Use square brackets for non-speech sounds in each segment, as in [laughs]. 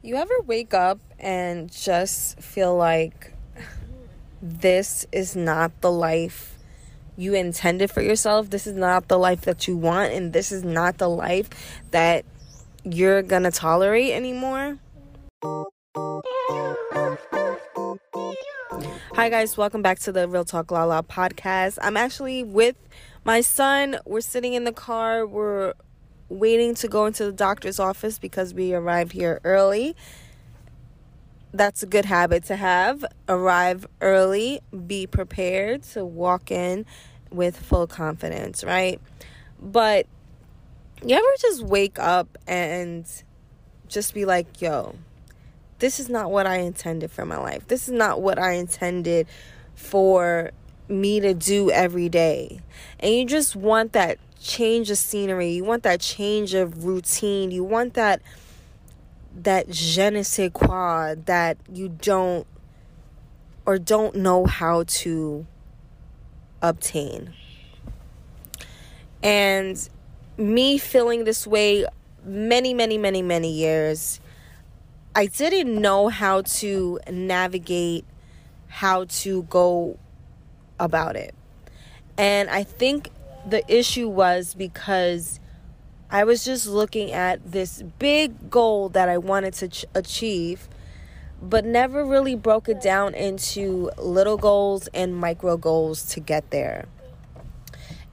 You ever wake up and just feel like this is not the life you intended for yourself? This is not the life that you want, and this is not the life that you're gonna tolerate anymore? Hi, guys, welcome back to the Real Talk La La podcast. I'm actually with my son. We're sitting in the car, we're waiting to go into the doctor's office because we arrived here early. That's a good habit to have. Arrive early, be prepared to walk in with full confidence, right? But you ever just wake up and just be like, yo, this is not what I intended for my life. This is not what I intended for me to do every day. And you just want that change of scenery. You want that change of routine. You want that that je ne sais quoi that you don't or don't know how to obtain. And me feeling this way many, many, many, many years, I didn't know how to navigate, how to go about it. And I think the issue was because I was just looking at this big goal that I wanted to ch- achieve, but never really broke it down into little goals and micro goals to get there.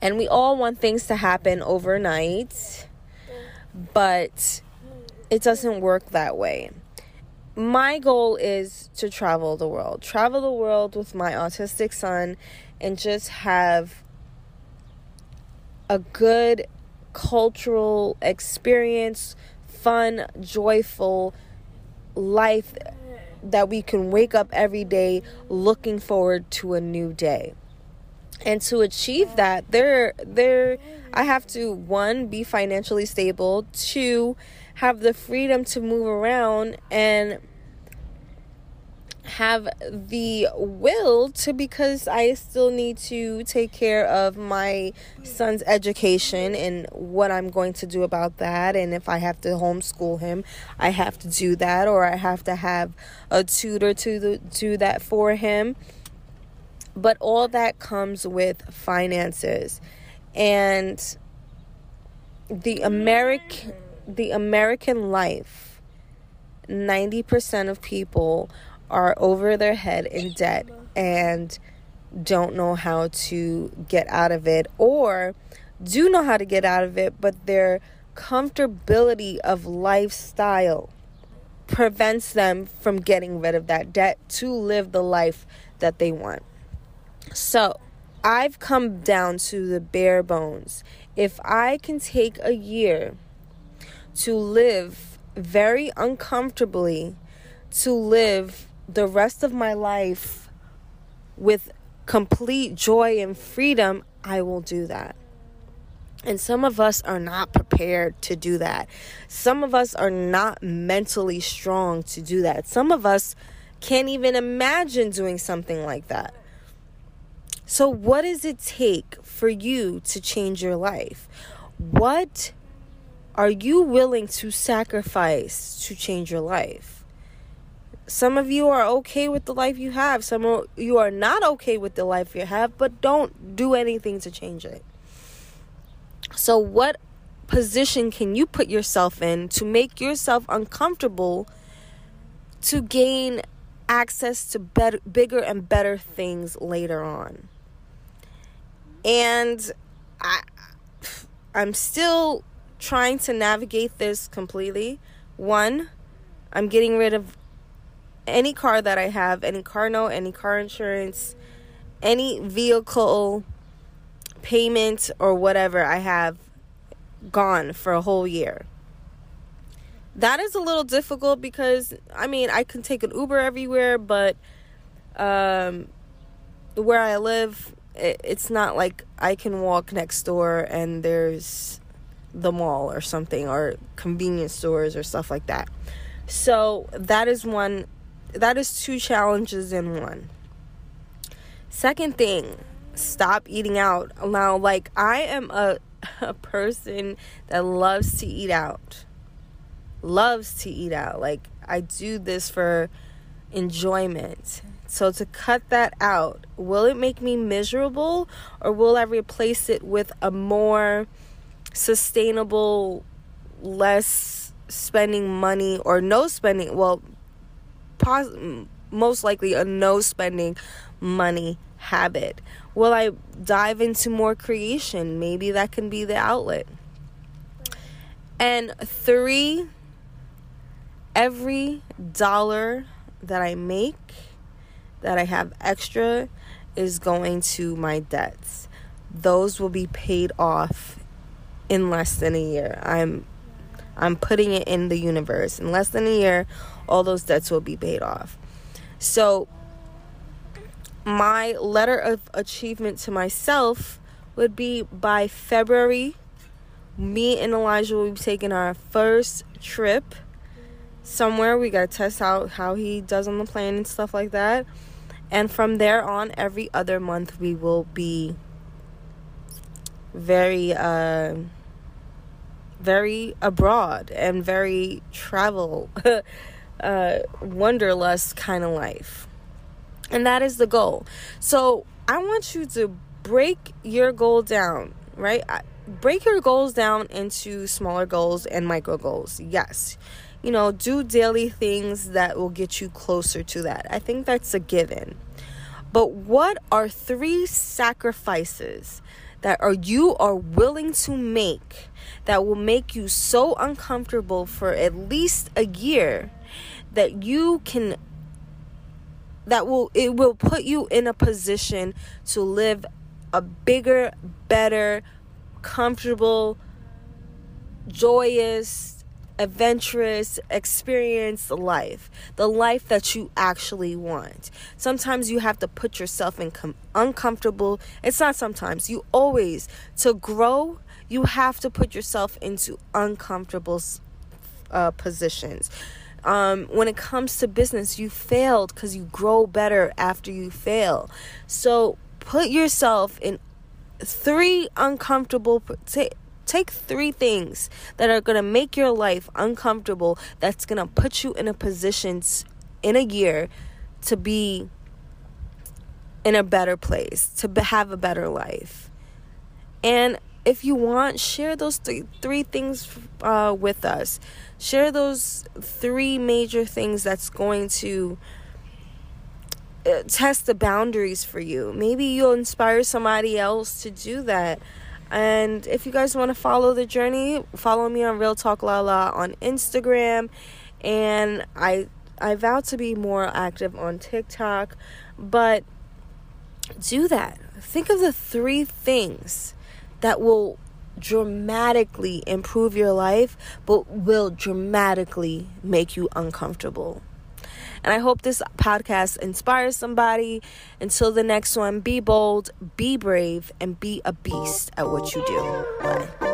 And we all want things to happen overnight, but it doesn't work that way. My goal is to travel the world, travel the world with my autistic son, and just have a good cultural experience, fun, joyful life that we can wake up every day looking forward to a new day. And to achieve that, there there I have to one be financially stable, two have the freedom to move around and have the will to because I still need to take care of my son's education and what I'm going to do about that. And if I have to homeschool him, I have to do that, or I have to have a tutor to do that for him. But all that comes with finances, and the American the American life. 90% of people are over their head in debt and don't know how to get out of it or do know how to get out of it but their comfortability of lifestyle prevents them from getting rid of that debt to live the life that they want. So, I've come down to the bare bones. If I can take a year to live very uncomfortably, to live the rest of my life with complete joy and freedom, I will do that. And some of us are not prepared to do that. Some of us are not mentally strong to do that. Some of us can't even imagine doing something like that. So, what does it take for you to change your life? What are you willing to sacrifice to change your life? Some of you are okay with the life you have. Some of you are not okay with the life you have, but don't do anything to change it. So, what position can you put yourself in to make yourself uncomfortable to gain access to better, bigger and better things later on? And I, I'm still trying to navigate this completely. One, I'm getting rid of any car that I have, any car note, any car insurance, any vehicle payment or whatever I have gone for a whole year. That is a little difficult because I mean, I can take an Uber everywhere, but um where I live, it, it's not like I can walk next door and there's the mall or something or convenience stores or stuff like that. So that is one that is two challenges in one. Second thing, stop eating out. Now, like I am a [laughs] a person that loves to eat out. Loves to eat out. Like I do this for enjoyment. So to cut that out, will it make me miserable or will I replace it with a more sustainable, less spending money or no spending? Well, pos- most likely a no spending money habit. Will I dive into more creation? Maybe that can be the outlet. And three, every dollar that I make, that I have extra, is going to my debts. Those will be paid off in less than a year. I'm I'm putting it in the universe. In less than a year, all those debts will be paid off. So my letter of achievement to myself would be by February me and Elijah will be taking our first trip somewhere. We got to test out how he does on the plane and stuff like that. And from there on, every other month, we will be very, uh, very abroad and very travel, [laughs] uh, wanderlust kind of life. And that is the goal. So I want you to break your goal down, right? break your goals down into smaller goals and micro goals. Yes. You know, do daily things that will get you closer to that. I think that's a given. But what are three sacrifices that are you are willing to make that will make you so uncomfortable for at least a year that you can that will it will put you in a position to live a bigger, better, comfortable, joyous, adventurous, experienced life. The life that you actually want. Sometimes you have to put yourself in com- uncomfortable. It's not sometimes. You always to grow, you have to put yourself into uncomfortable uh, positions. Um, when it comes to business, you failed because you grow better after you fail. So put yourself in three uncomfortable take three things that are going to make your life uncomfortable that's going to put you in a position in a year to be in a better place to have a better life and if you want share those three, three things uh, with us share those three major things that's going to uh, test the boundaries for you. Maybe you'll inspire somebody else to do that. And if you guys want to follow the journey, follow me on Real Talk Lala on Instagram. And I I vow to be more active on TikTok, but do that. Think of the three things that will dramatically improve your life, but will dramatically make you uncomfortable. And I hope this podcast inspires somebody. Until the next one, be bold, be brave, and be a beast at what you do. Bye.